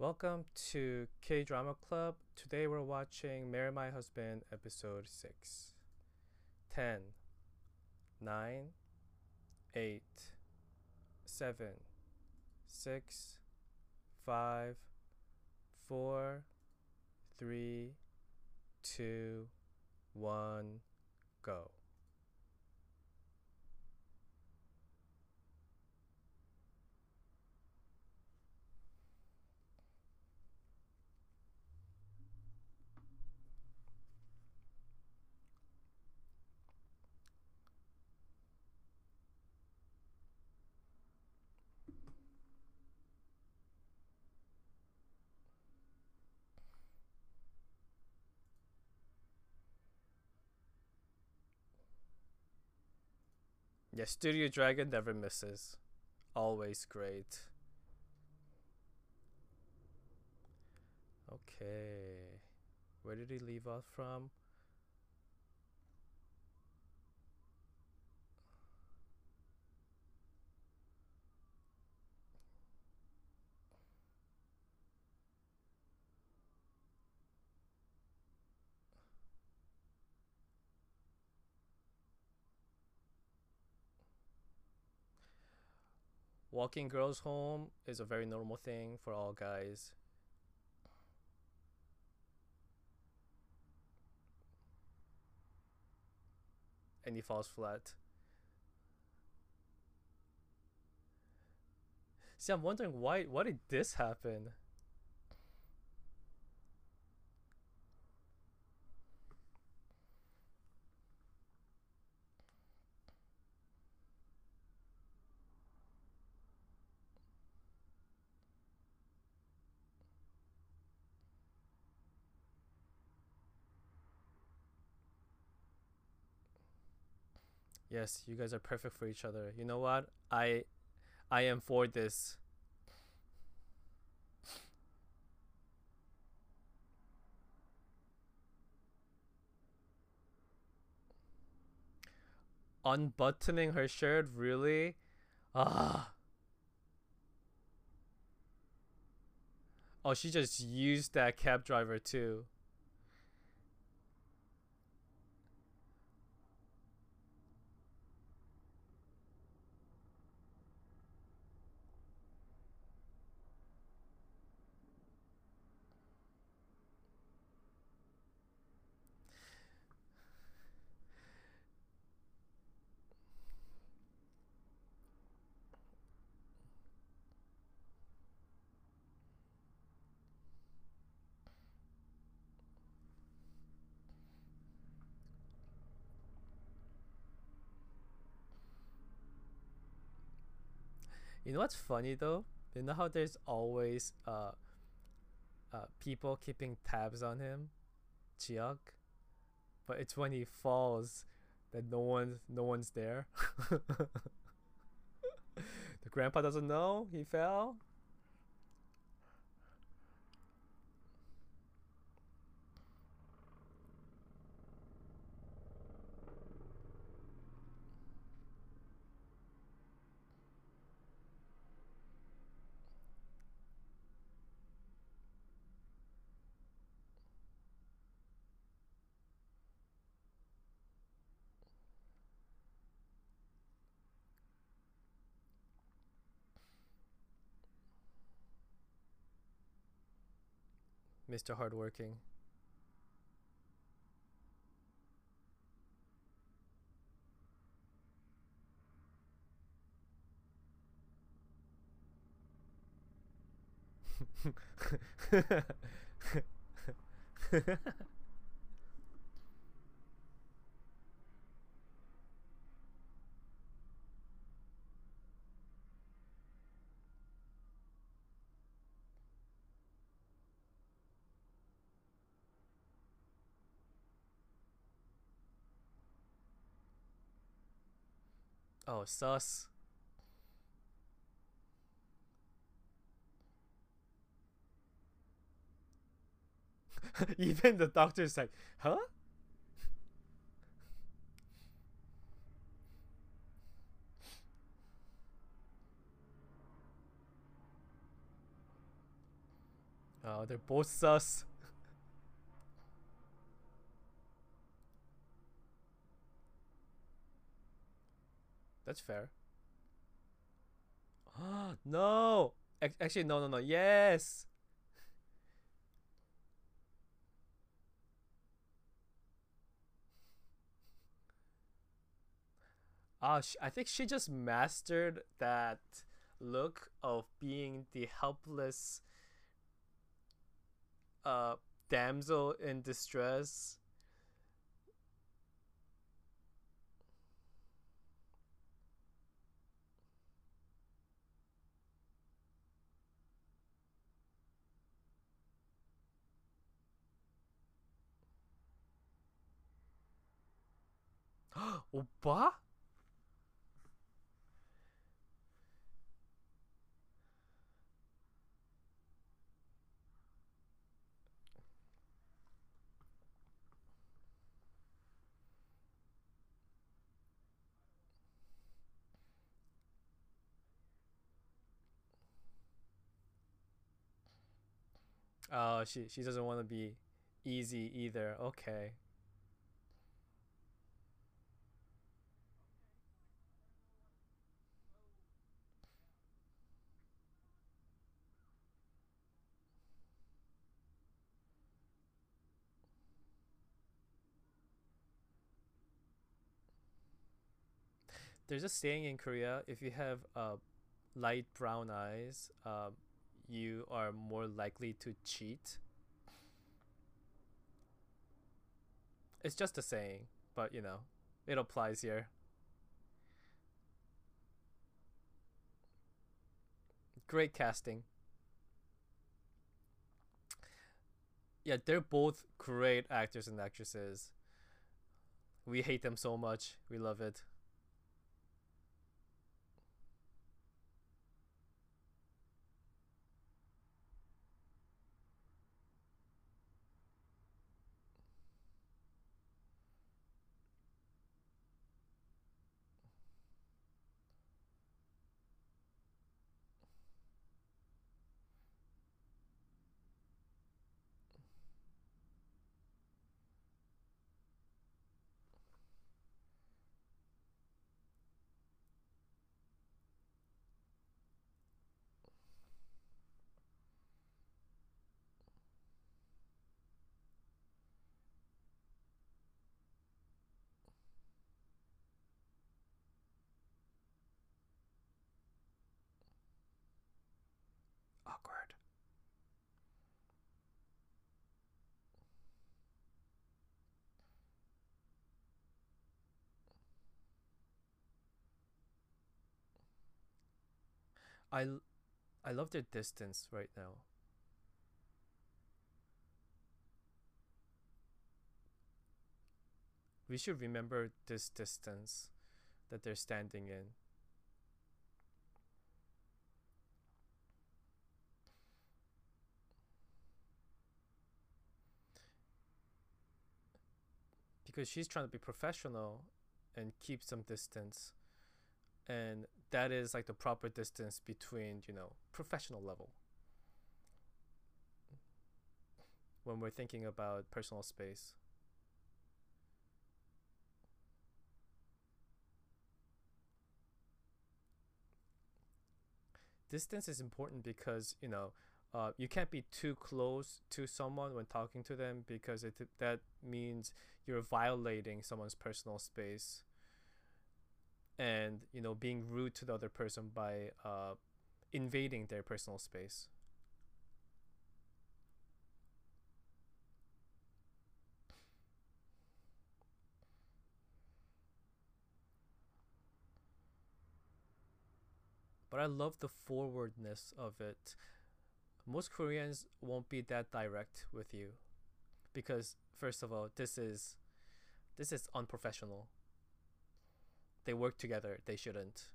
Welcome to K Drama Club. Today we're watching Marry My Husband episode 6. 10, 9, 8, 7, 6, 5, 4, 3, 2, 1, go. Yeah, Studio Dragon never misses. Always great. Okay. Where did he leave off from? Walking girls home is a very normal thing for all guys. And he falls flat. See, I'm wondering why. Why did this happen? Yes, you guys are perfect for each other. You know what? I I am for this. Unbuttoning her shirt, really? Ah. Oh, she just used that cab driver too. You know what's funny though? You know how there's always uh, uh people keeping tabs on him, Jihyuk, but it's when he falls that no one's no one's there. the grandpa doesn't know he fell. Mr. Hardworking. Oh, sus. Even the doctor's like, huh? Oh, they're both sus. That's fair. no! Actually, no, no, no. Yes! Ah, I think she just mastered that look of being the helpless uh, damsel in distress. 오빠? Oh, she she doesn't want to be easy either. Okay. There's a saying in Korea: if you have uh, light brown eyes, uh, you are more likely to cheat. It's just a saying, but you know, it applies here. Great casting. Yeah, they're both great actors and actresses. We hate them so much. We love it. I, I love their distance right now. We should remember this distance that they're standing in. because she's trying to be professional and keep some distance and that is like the proper distance between you know professional level. When we're thinking about personal space. Distance is important because you know uh, you can't be too close to someone when talking to them because it that means you're violating someone's personal space and you know being rude to the other person by uh, invading their personal space. But I love the forwardness of it. Most Koreans won't be that direct with you because first of all this is this is unprofessional they work together. They shouldn't.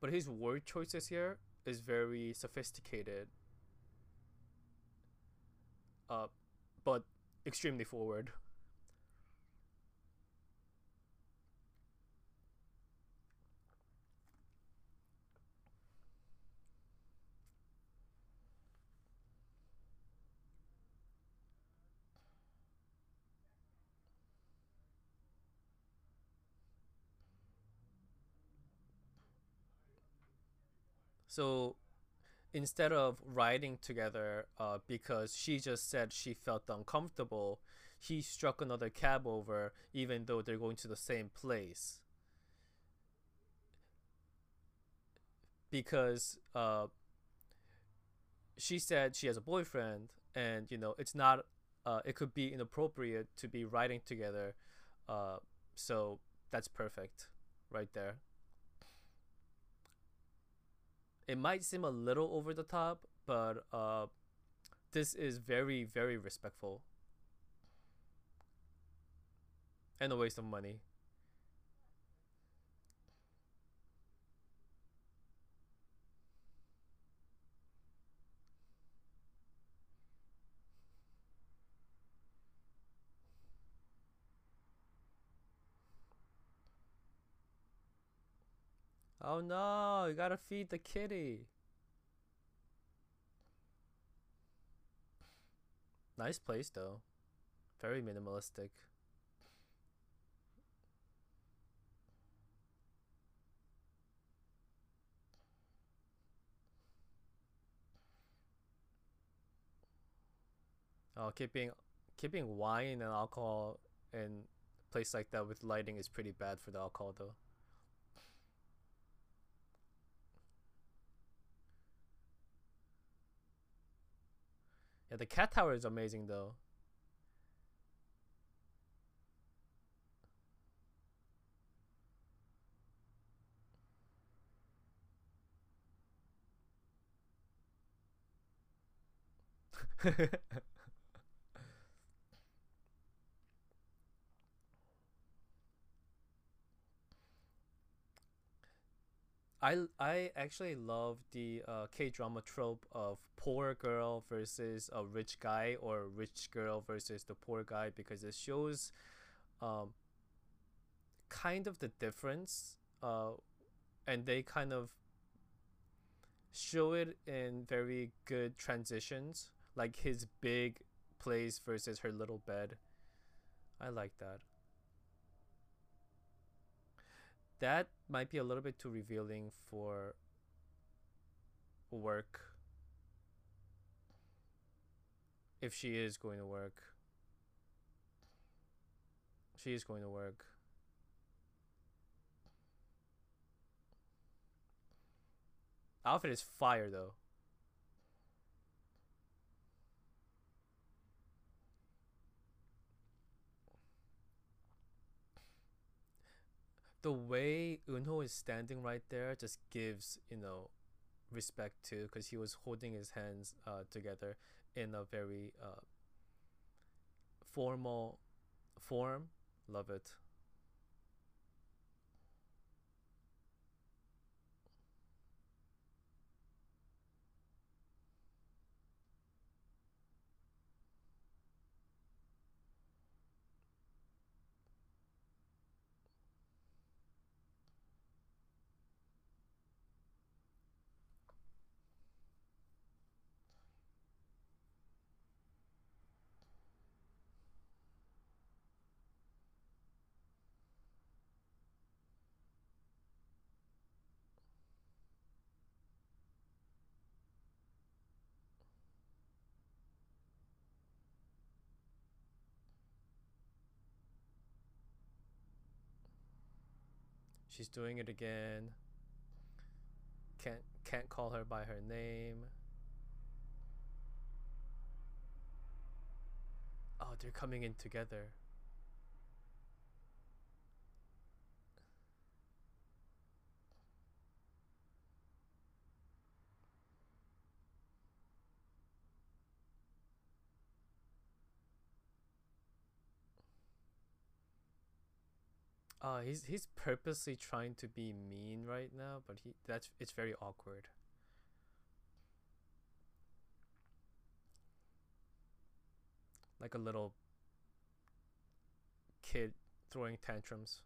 But his word choices here is very sophisticated. Uh, but extremely forward. So instead of riding together uh, because she just said she felt uncomfortable, he struck another cab over even though they're going to the same place. Because uh, she said she has a boyfriend and you know it's not uh, it could be inappropriate to be riding together uh, so that's perfect right there it might seem a little over the top, but uh, this is very, very respectful. And a waste of money. Oh no, you gotta feed the kitty. Nice place though. Very minimalistic. Oh, keeping keeping wine and alcohol in a place like that with lighting is pretty bad for the alcohol though. Yeah, the cat tower is amazing though. I I actually love the uh, K drama trope of poor girl versus a rich guy or rich girl versus the poor guy because it shows um, kind of the difference uh, and they kind of show it in very good transitions like his big place versus her little bed. I like that. That might be a little bit too revealing for work. If she is going to work. She is going to work. Outfit is fire though the way Eunho is standing right there just gives you know respect to because he was holding his hands uh, together in a very uh, formal form. Love it. She's doing it again. Can't can't call her by her name. Oh, they're coming in together. Uh, he's he's purposely trying to be mean right now, but he that's it's very awkward. Like a little kid throwing tantrums.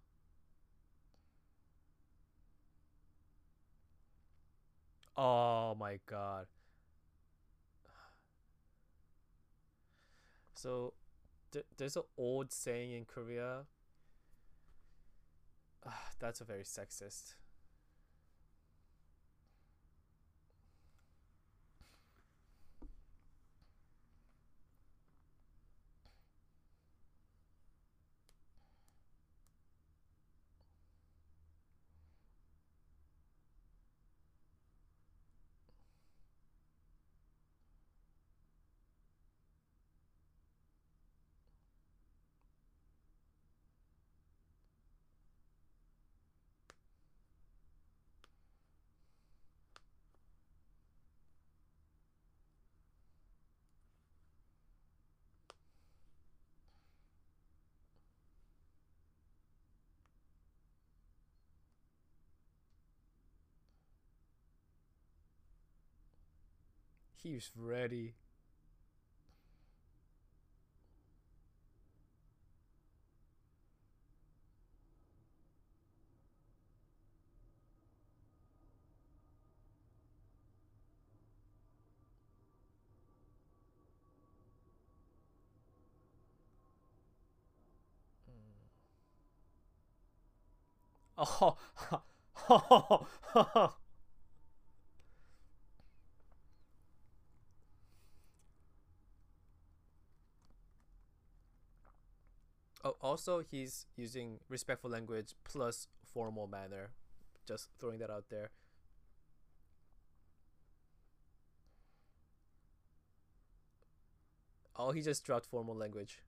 Oh my god. So th- there's an old saying in Korea. Ah, that's a very sexist. He's ready. Hmm. Oh, oh. Oh, also he's using respectful language plus formal manner. Just throwing that out there. Oh, he just dropped formal language.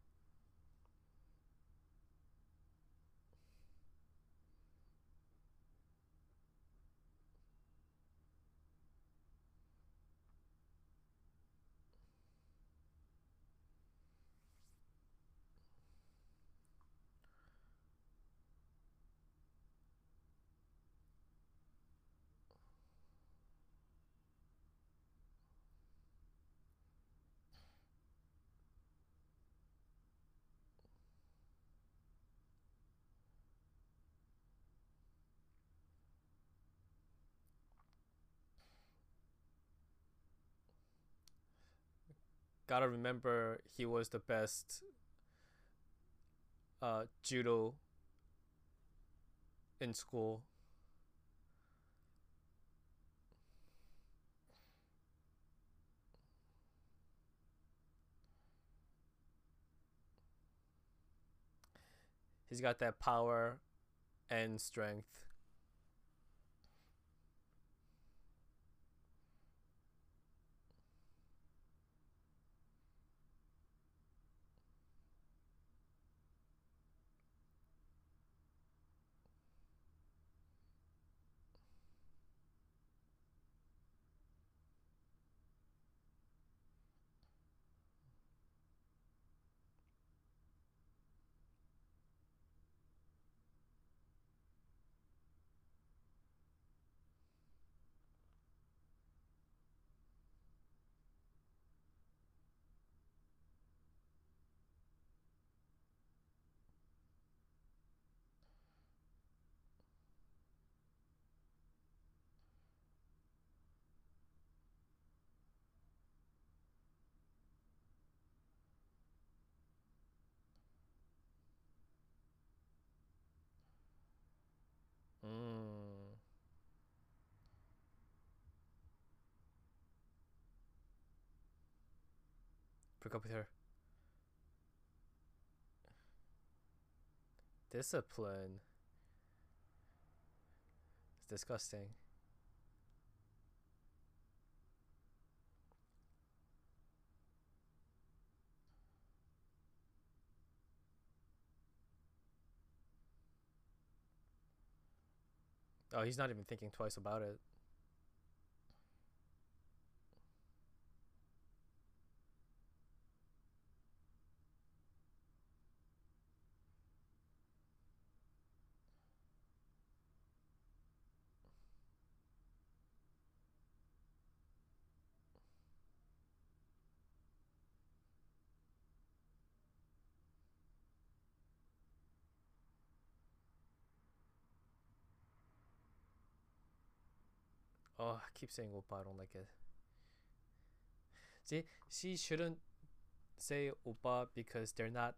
Gotta remember he was the best uh, judo in school. He's got that power and strength. Up with her. Discipline. It's disgusting. Oh, he's not even thinking twice about it. Oh, I keep saying oppa. I don't like it. See, she shouldn't say oppa because they're not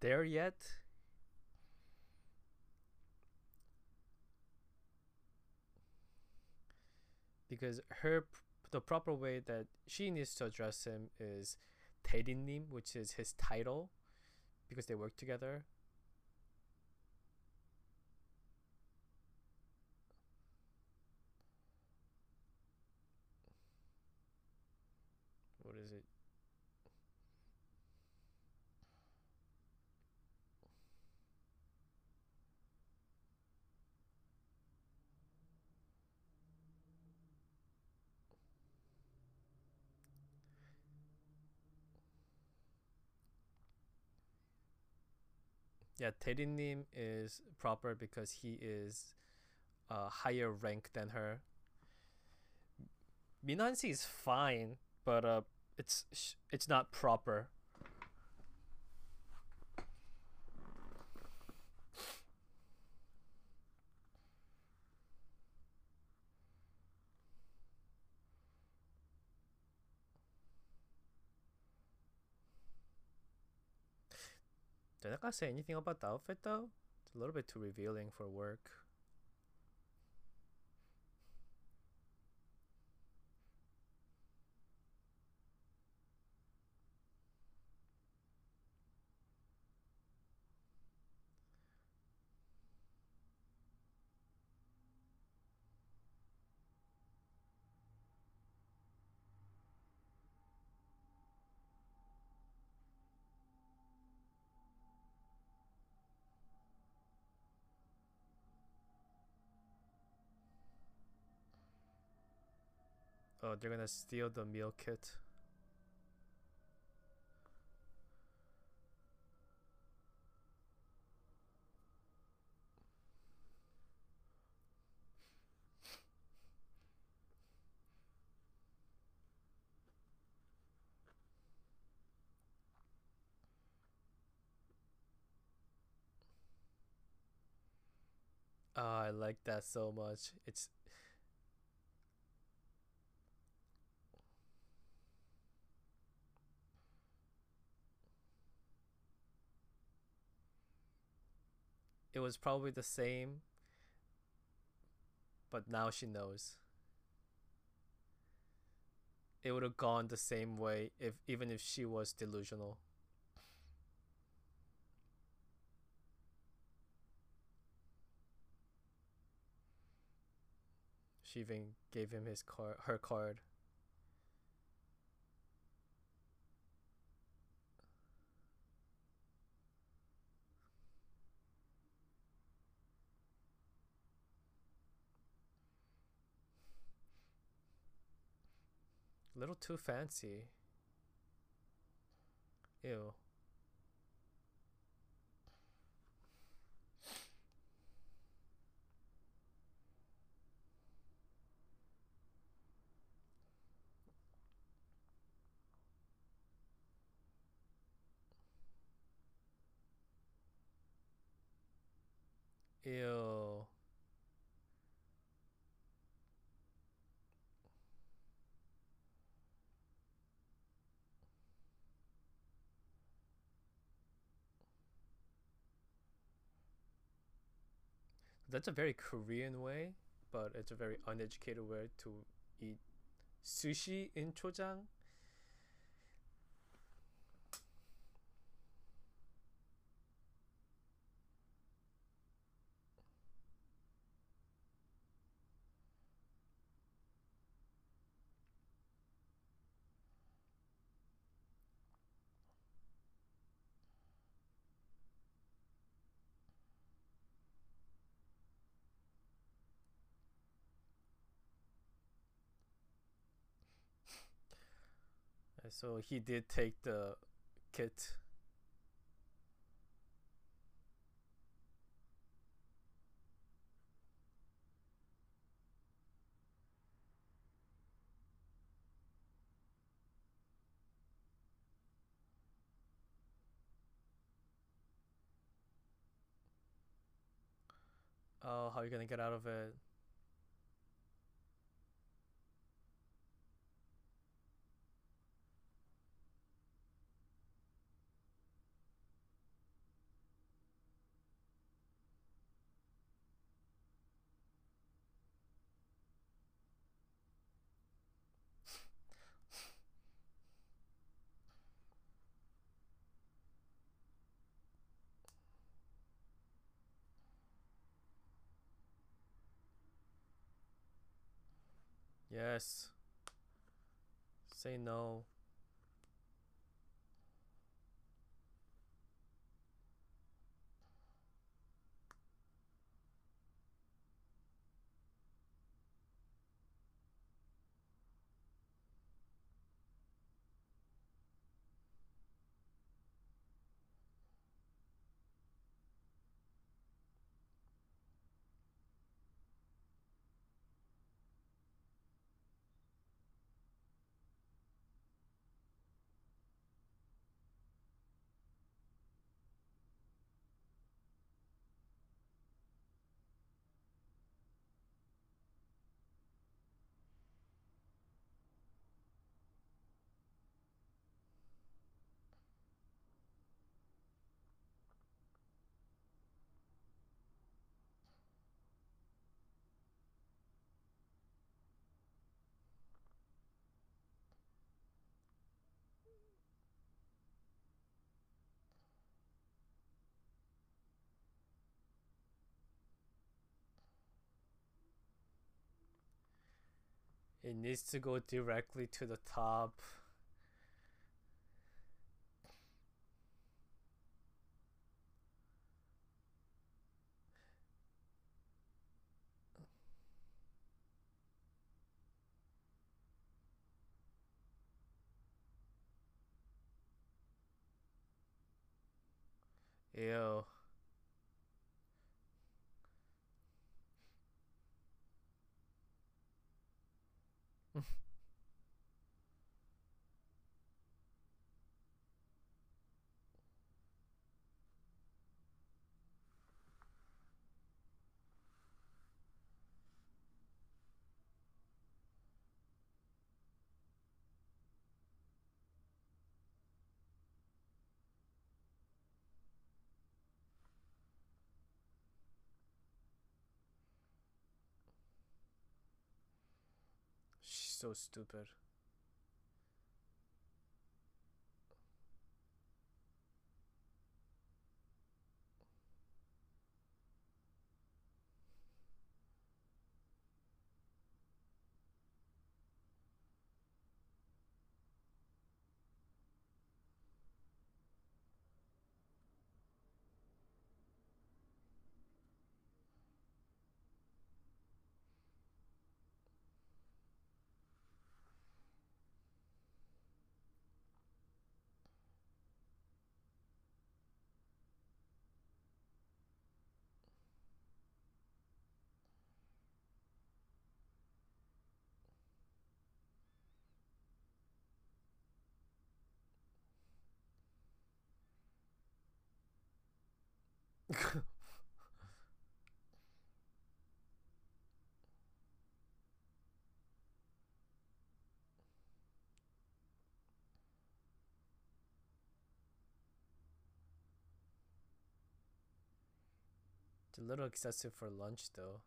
there yet. Because her the proper way that she needs to address him is 대리님, which is his title, because they work together. Yeah, Daerinim is proper because he is a uh, higher rank than her. Minansi is fine, but uh, it's it's not proper Did I say anything about the outfit though? It's a little bit too revealing for work. Oh, they're gonna steal the meal kit. Oh, I like that so much. It's it was probably the same, but now she knows. It would have gone the same way if even if she was delusional. She even gave him his card, her card. Little too fancy. Ew. Ew. That's a very Korean way, but it's a very uneducated way to eat sushi in Chojang. So he did take the kit. Oh, how are you gonna get out of it? Yes. Say no. It needs to go directly to the top. Ew. She's so stupid. It's a little excessive for lunch though.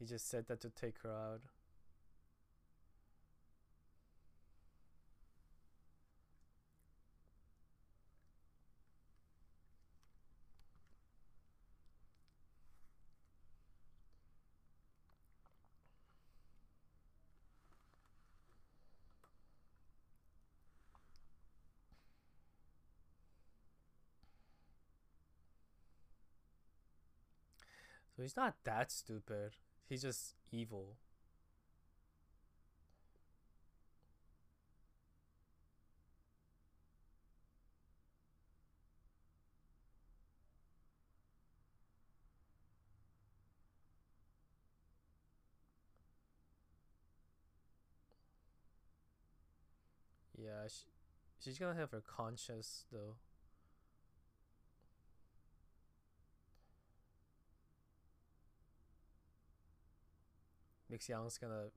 He just said that to take her out. So he's not that stupid. He's just evil. Yeah, she, she's gonna have her conscience though. Mix Young's gonna.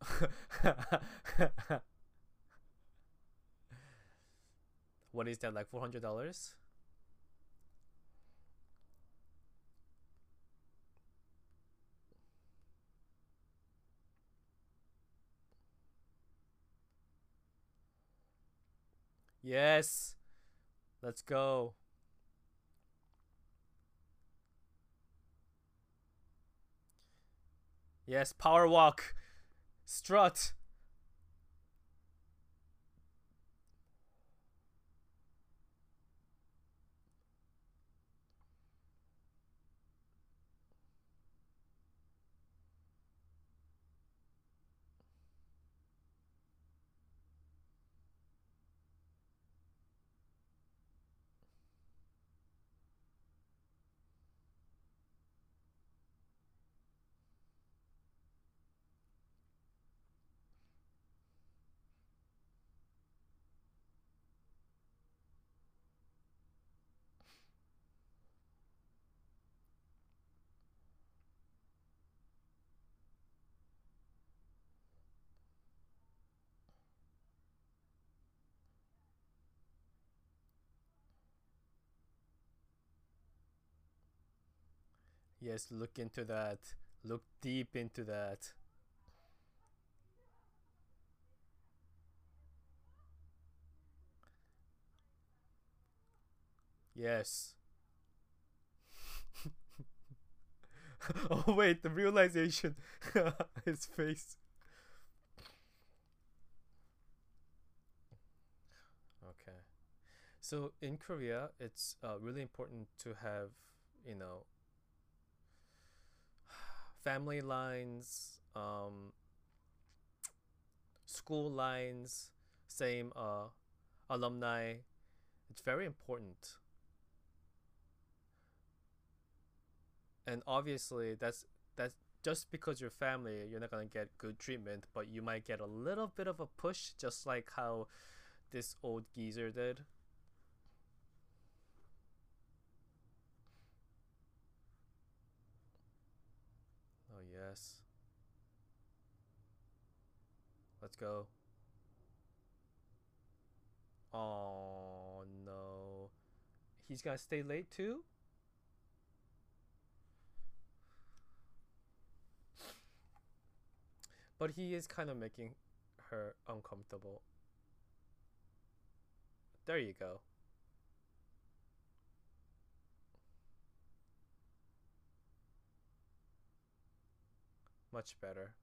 what is that like four hundred dollars? Yes. Let's go. Yes, power walk. Strut. Yes, look into that. Look deep into that. Yes. oh wait, the realization. His face. Okay. So in Korea, it's uh, really important to have, you know, family lines, um, school lines, same uh, alumni. It's very important. And obviously, that's that's just because you're family, you're not gonna get good treatment, but you might get a little bit of a push, just like how this old geezer did. Yes. Let's go. Oh no. He's gonna stay late too? But he is kind of making her uncomfortable. There you go. Much better.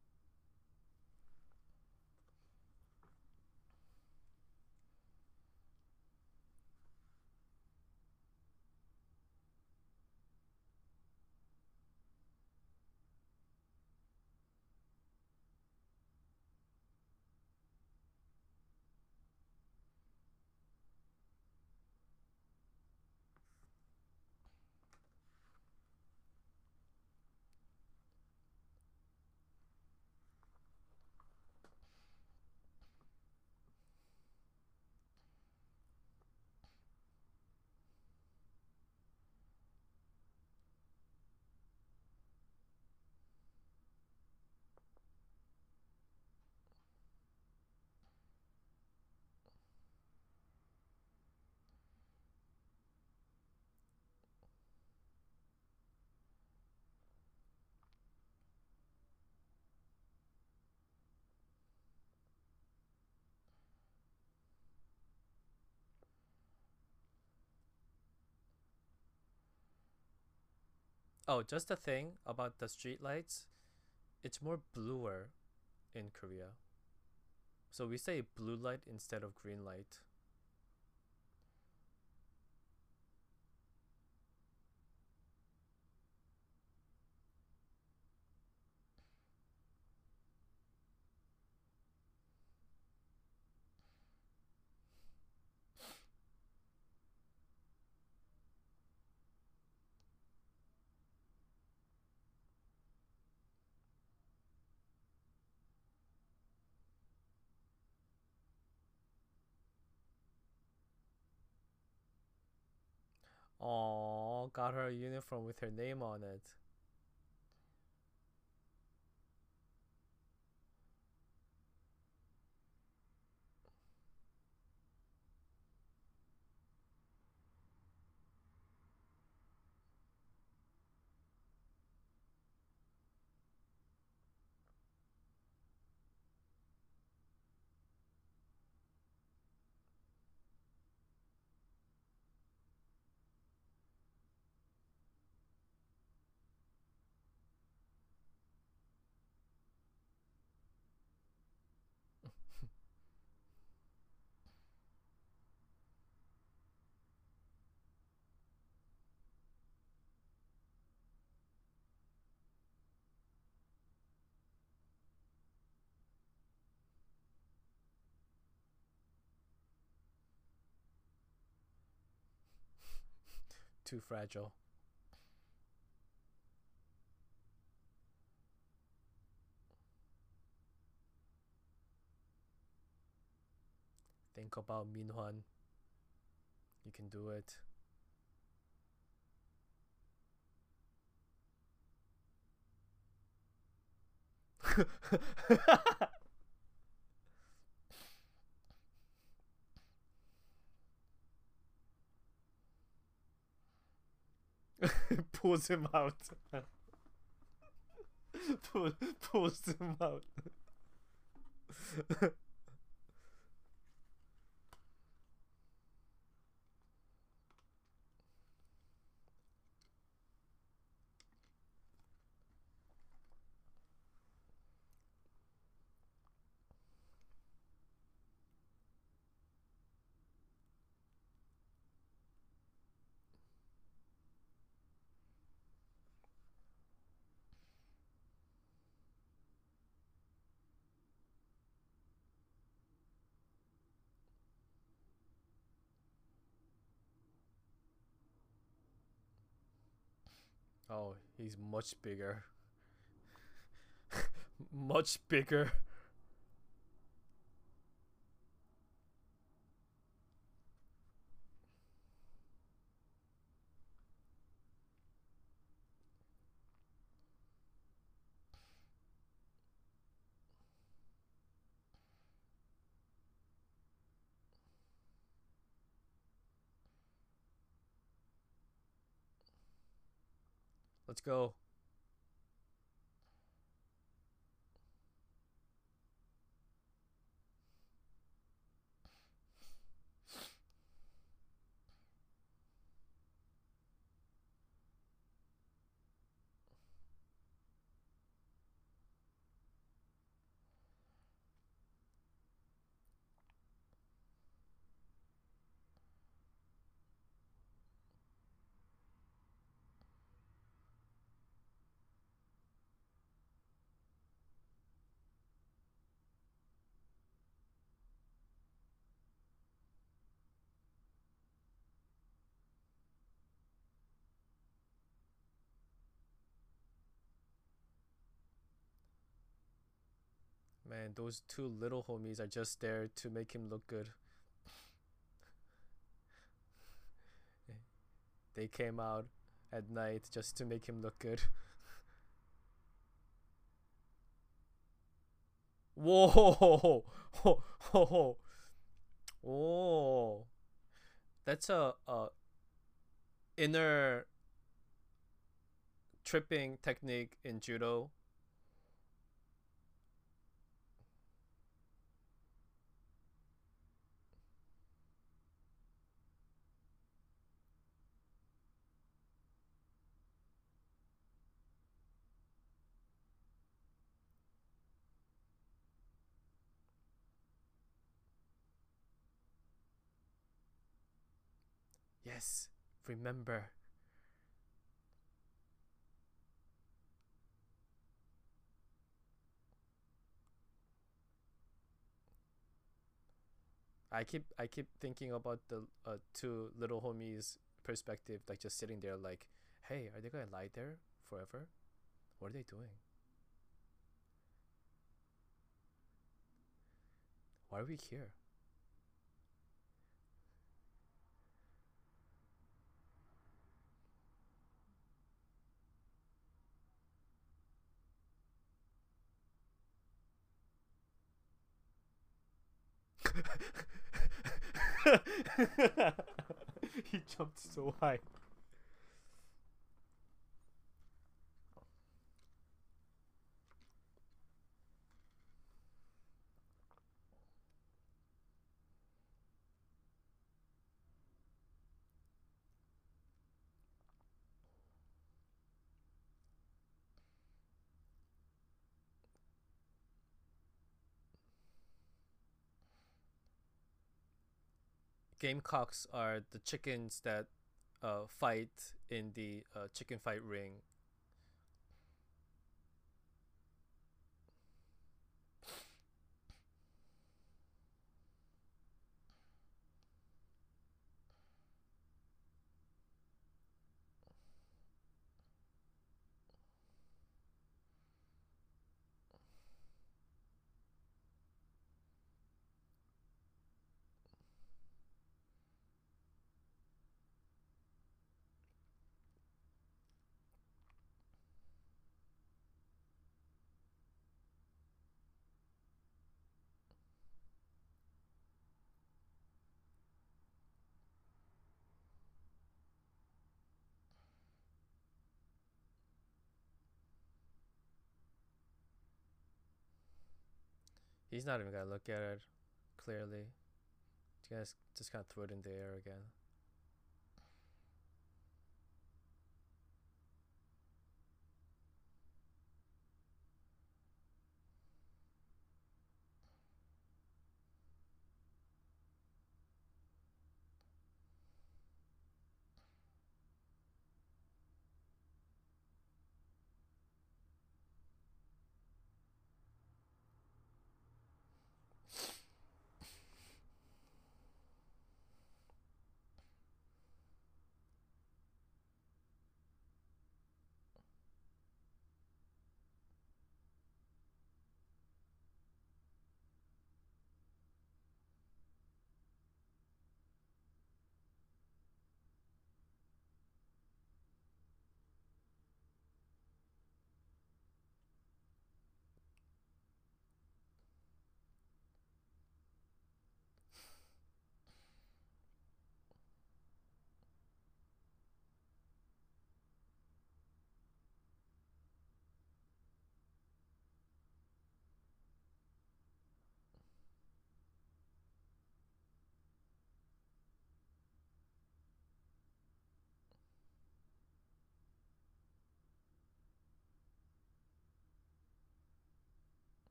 Oh, just a thing about the street lights. It's more bluer in Korea. So we say blue light instead of green light. Aww, got her a uniform with her name on it. Too fragile. Think about Minhwan. You can do it. pulls him out. Pull, pulls him out. Oh, he's much bigger. much bigger. Go. Man, those two little homies are just there to make him look good. they came out at night just to make him look good. Whoa! Ho, ho, ho. Oh, that's a, a inner tripping technique in judo Yes, remember. I keep I keep thinking about the uh, two little homies perspective, like just sitting there, like, hey, are they gonna lie there forever? What are they doing? Why are we here? he jumped so high. Gamecocks are the chickens that uh, fight in the uh, chicken fight ring. He's not even gonna look at it clearly. You guys just kind of throw it in the air again.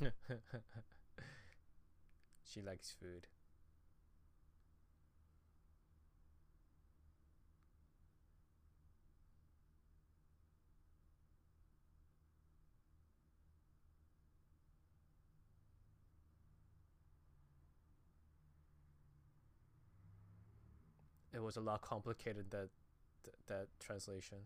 she likes food. It was a lot complicated that that, that translation.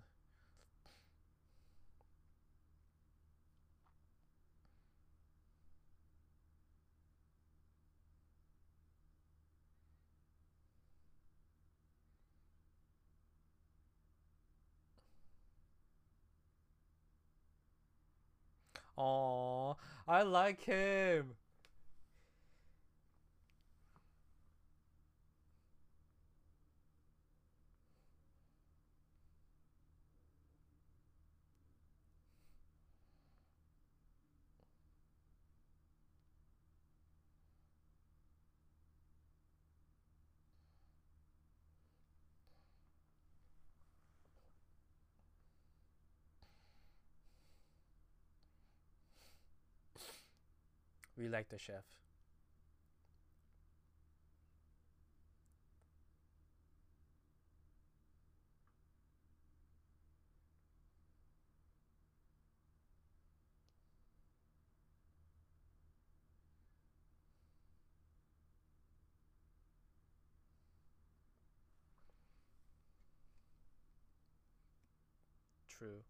Oh, I like him. We like the chef. True.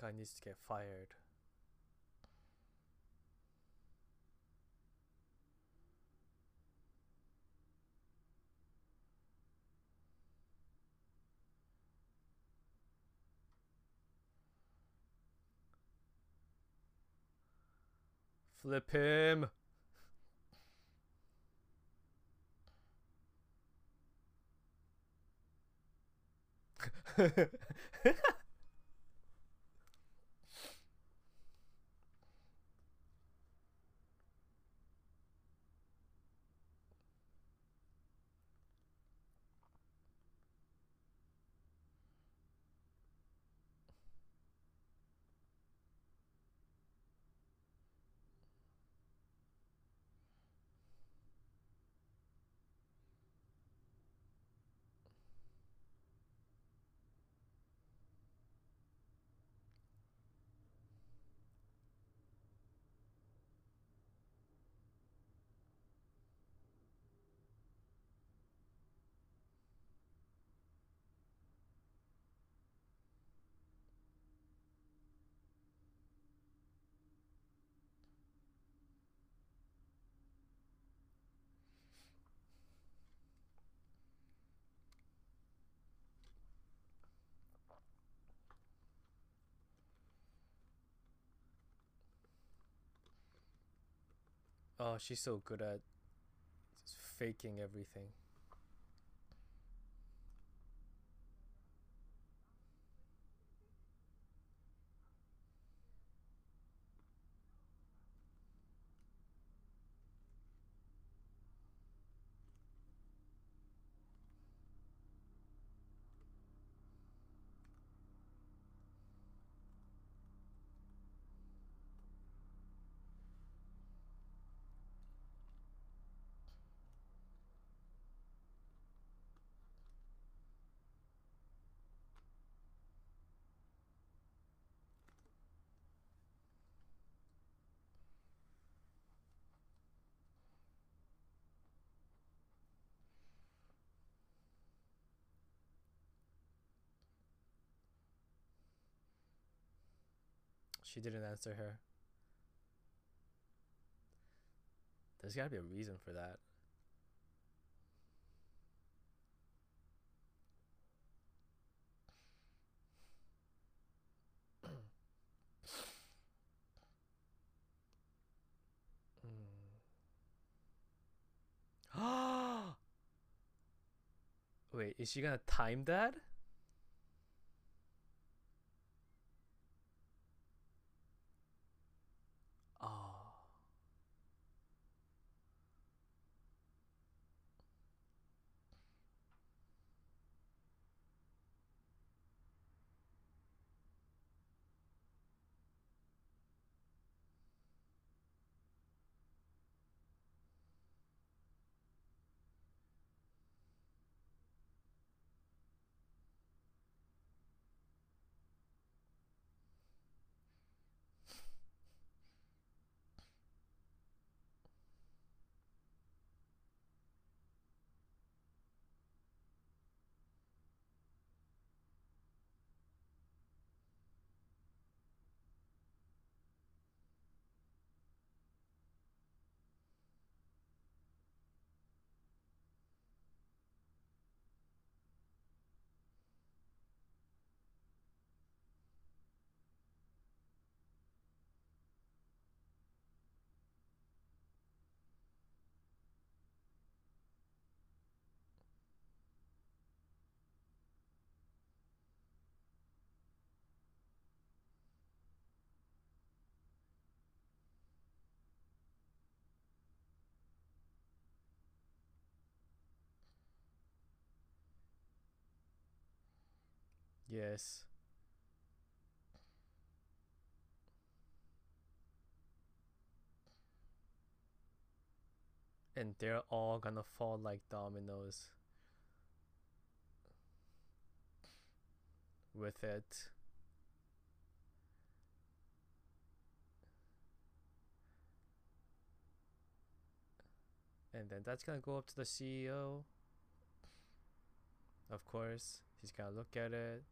Guy needs to get fired. Flip him. Oh, she's so good at faking everything. She didn't answer her. There's gotta be a reason for that. Hmm. Wait, is she gonna time that? Yes. And they're all gonna fall like dominoes with it. And then that's gonna go up to the CEO. Of course, he's gonna look at it.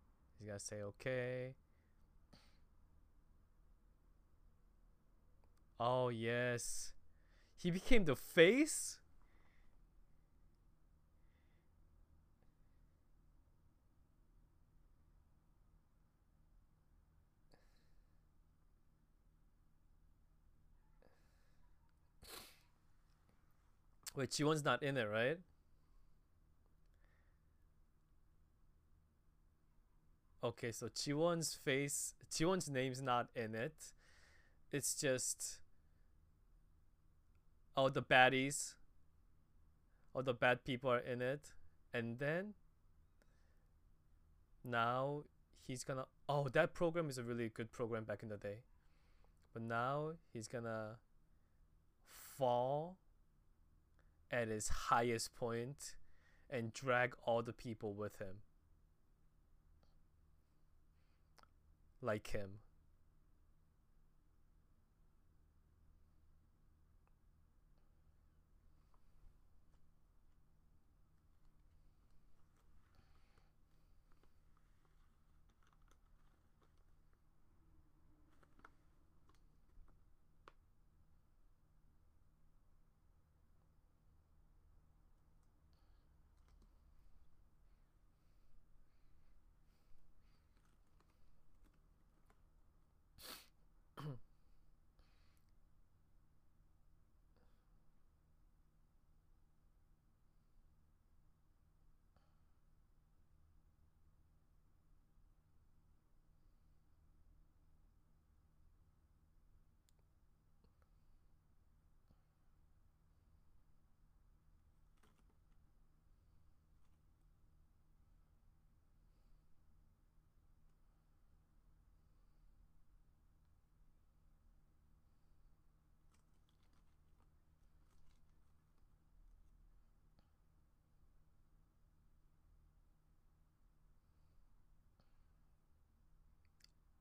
You gotta say okay. Oh, yes. He became the face? Wait, Chi-won's not in it, right? Okay, so Chiwon's face, Chiwon's name's not in it. It's just oh the baddies, all the bad people are in it, and then now he's gonna oh that program is a really good program back in the day, but now he's gonna fall at his highest point and drag all the people with him. Like him.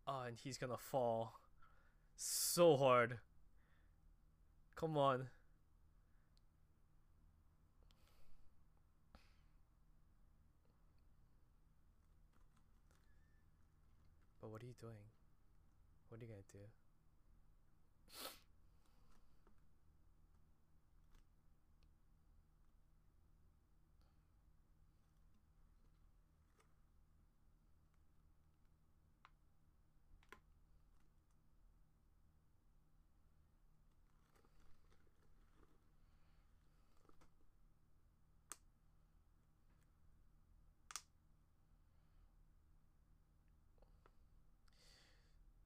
Oh, and he's gonna fall so hard. Come on. But what are you doing? What are you gonna do?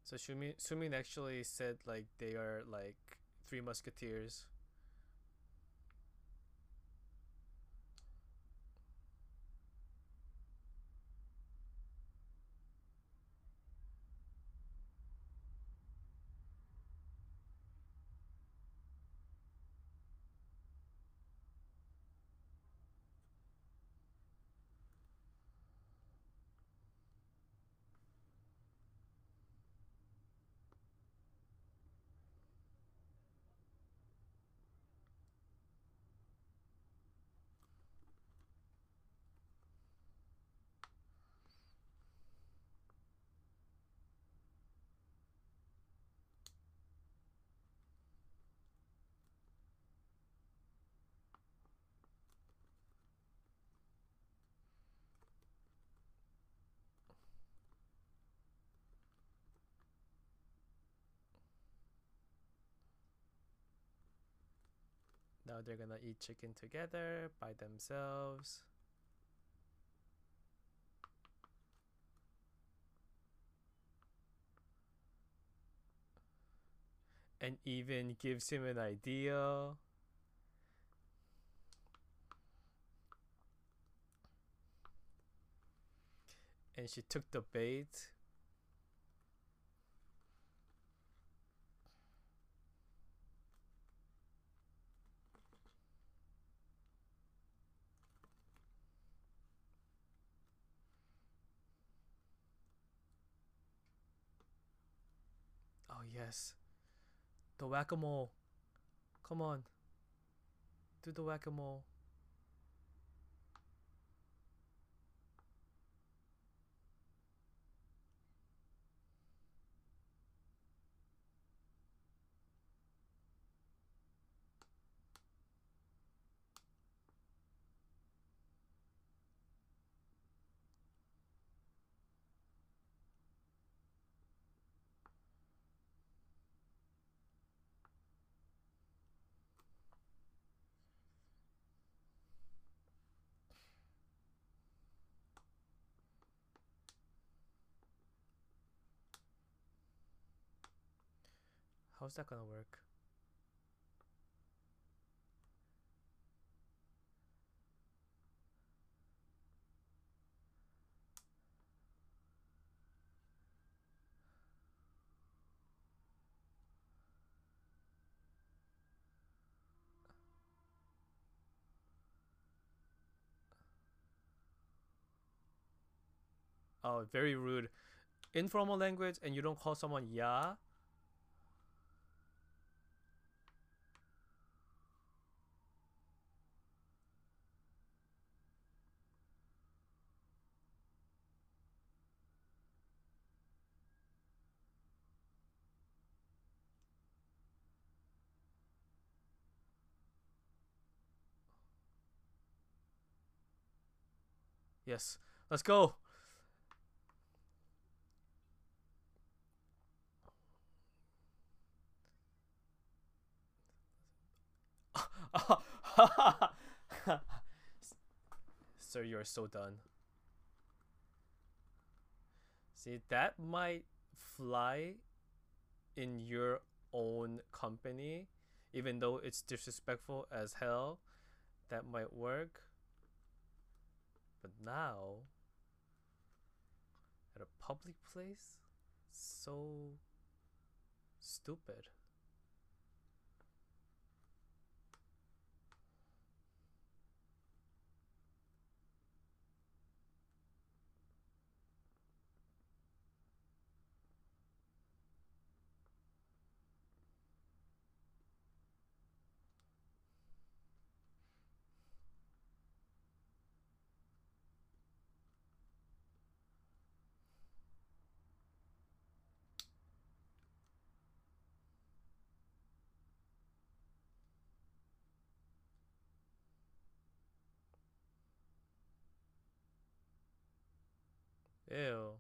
So Shumi Sumin actually said like they are like three musketeers. Now they're gonna eat chicken together by themselves. And even gives him an idea. And she took the bait. Oh yes. The whack-a-mole. Come on. Do the whack-a-mole. How's that gonna work? Oh, very rude. Informal language and you don't call someone ya? Yes. Let's go. Sir, you are so done. See, that might fly in your own company, even though it's disrespectful as hell. That might work. But now, at a public place, so stupid. Ew.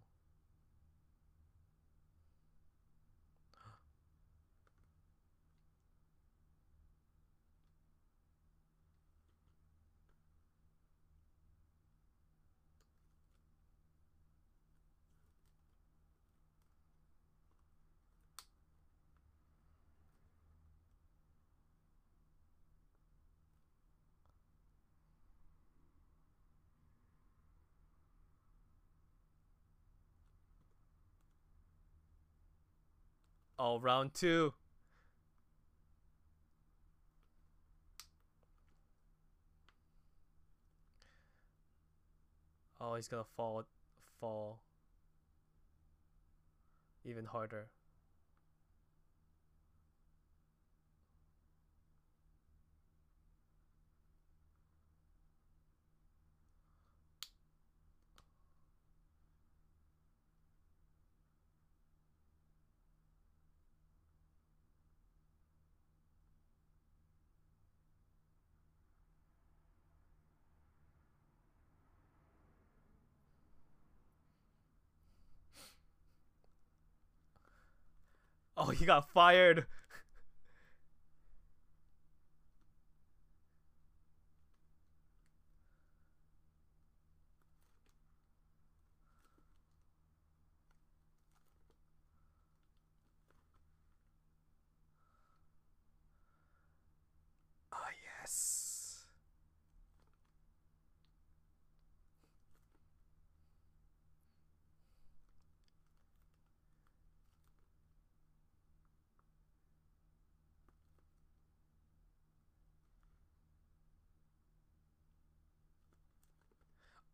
Oh, round two. Oh, he's gonna fall, fall even harder. He got fired.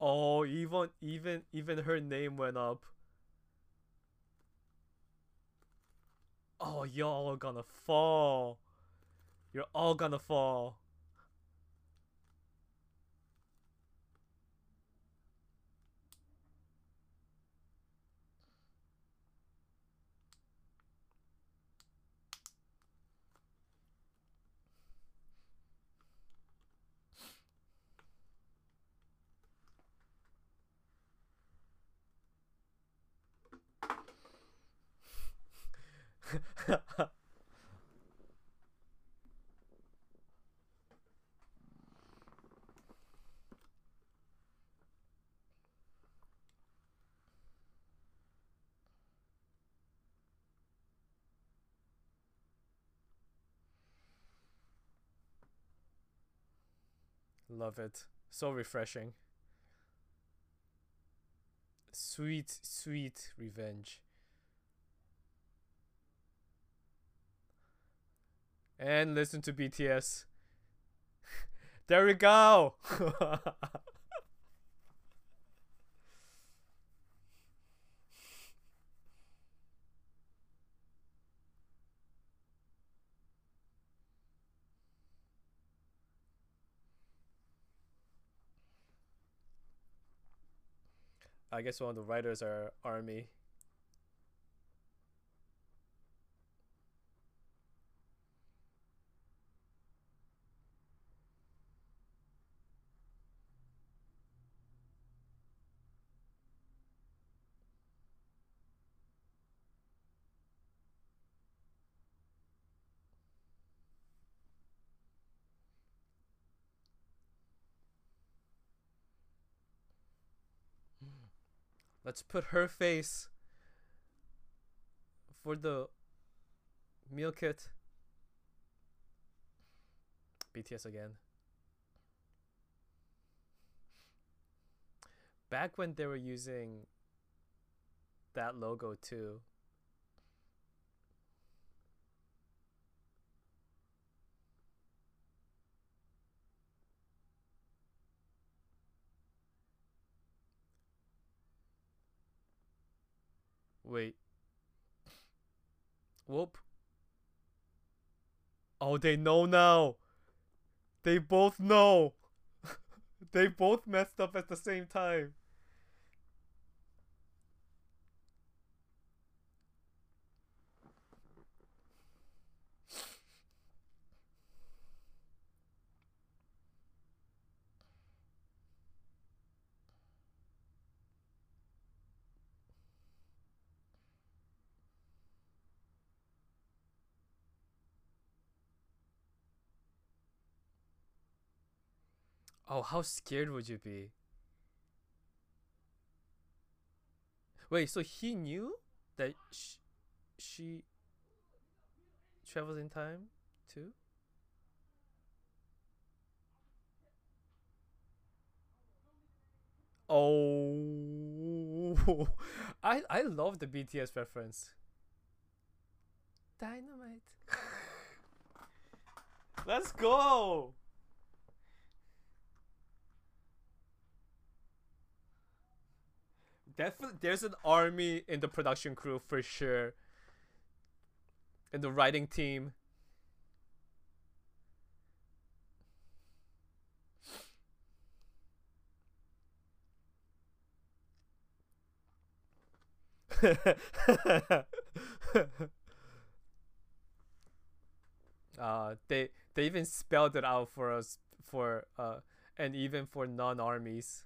Oh, even even even her name went up. Oh, y'all gonna fall. You're all gonna fall. Love it. So refreshing. Sweet, sweet revenge. And listen to BTS. there we go! I guess one of the writers are Army. Let's put her face for the meal kit. BTS again. Back when they were using that logo too. Wait. Whoop. Oh, they know now. They both know. they both messed up at the same time. Oh, how scared would you be? Wait, so he knew that sh- she travels in time too? Oh, I I love the BTS reference. Dynamite. Let's go. Definitely, there's an army in the production crew for sure. In the writing team. uh, they they even spelled it out for us for uh and even for non-armies.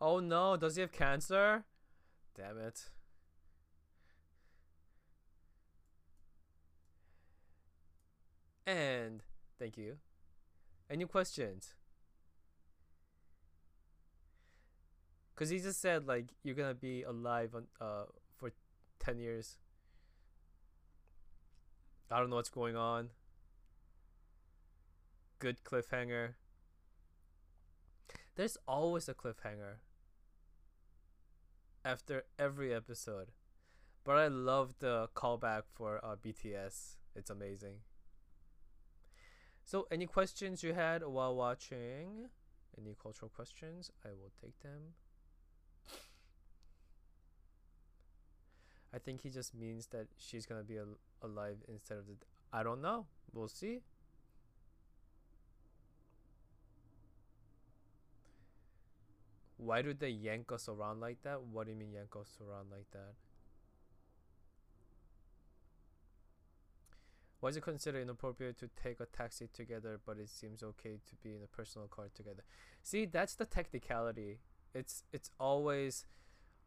Oh no, does he have cancer? Damn it. And thank you. Any questions? Cause he just said like you're gonna be alive on uh for ten years. I don't know what's going on. Good cliffhanger. There's always a cliffhanger after every episode. But I love the callback for uh, BTS. It's amazing. So, any questions you had while watching? Any cultural questions? I will take them. I think he just means that she's gonna be al- alive instead of the. I don't know. We'll see. Why do they yank us around like that? What do you mean yank us around like that? Why is it considered inappropriate to take a taxi together, but it seems okay to be in a personal car together? See, that's the technicality. It's it's always,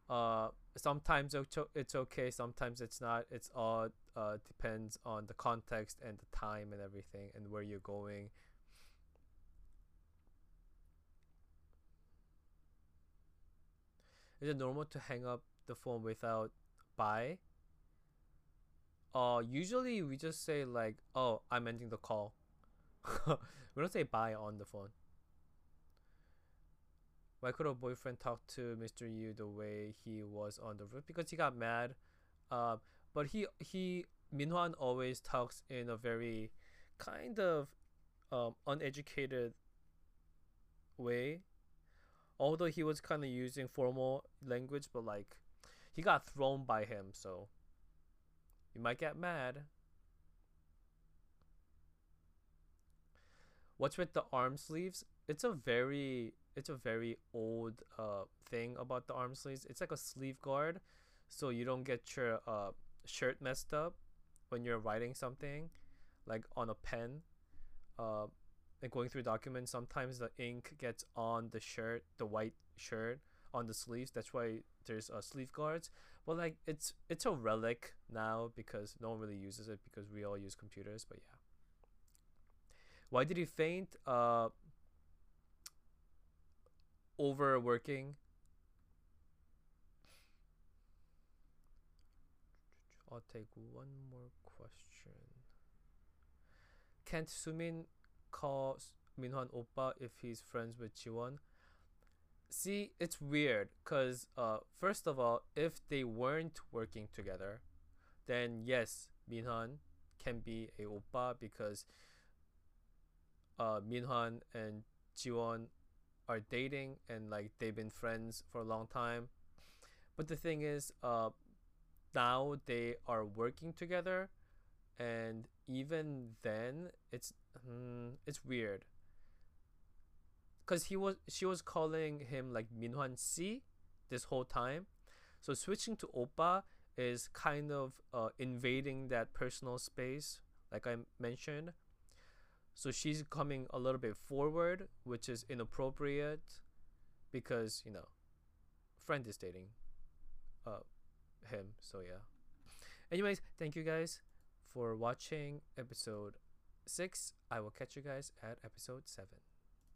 uh, sometimes it's okay, sometimes it's not. It's all uh depends on the context and the time and everything and where you're going. Is it normal to hang up the phone without bye? Uh, usually we just say like, "Oh, I'm ending the call." we don't say bye on the phone. Why could a boyfriend talk to Mr. Yu the way he was on the roof? Because he got mad. Uh, but he he Minhwan always talks in a very kind of um, uneducated way. Although he was kind of using formal language, but like he got thrown by him, so you might get mad. What's with the arm sleeves? It's a very it's a very old uh thing about the arm sleeves. It's like a sleeve guard, so you don't get your uh shirt messed up when you're writing something, like on a pen. Uh, and going through documents, sometimes the ink gets on the shirt, the white shirt on the sleeves. That's why there's uh, sleeve guards. Well, like it's it's a relic now because no one really uses it because we all use computers. But yeah. Why did he faint? Uh, overworking. I'll take one more question. Can't Sumin call Minhwan Oppa if he's friends with Jiwon? see it's weird because uh first of all if they weren't working together then yes Minhwan can be a oppa because uh Minhwan and jiwon are dating and like they've been friends for a long time but the thing is uh now they are working together and even then it's mm, it's weird because he was she was calling him like Minhwan Si this whole time. So switching to Oppa is kind of uh, invading that personal space, like I mentioned. So she's coming a little bit forward, which is inappropriate because, you know, friend is dating uh, him. So yeah. Anyways, thank you guys for watching episode 6. I will catch you guys at episode 7.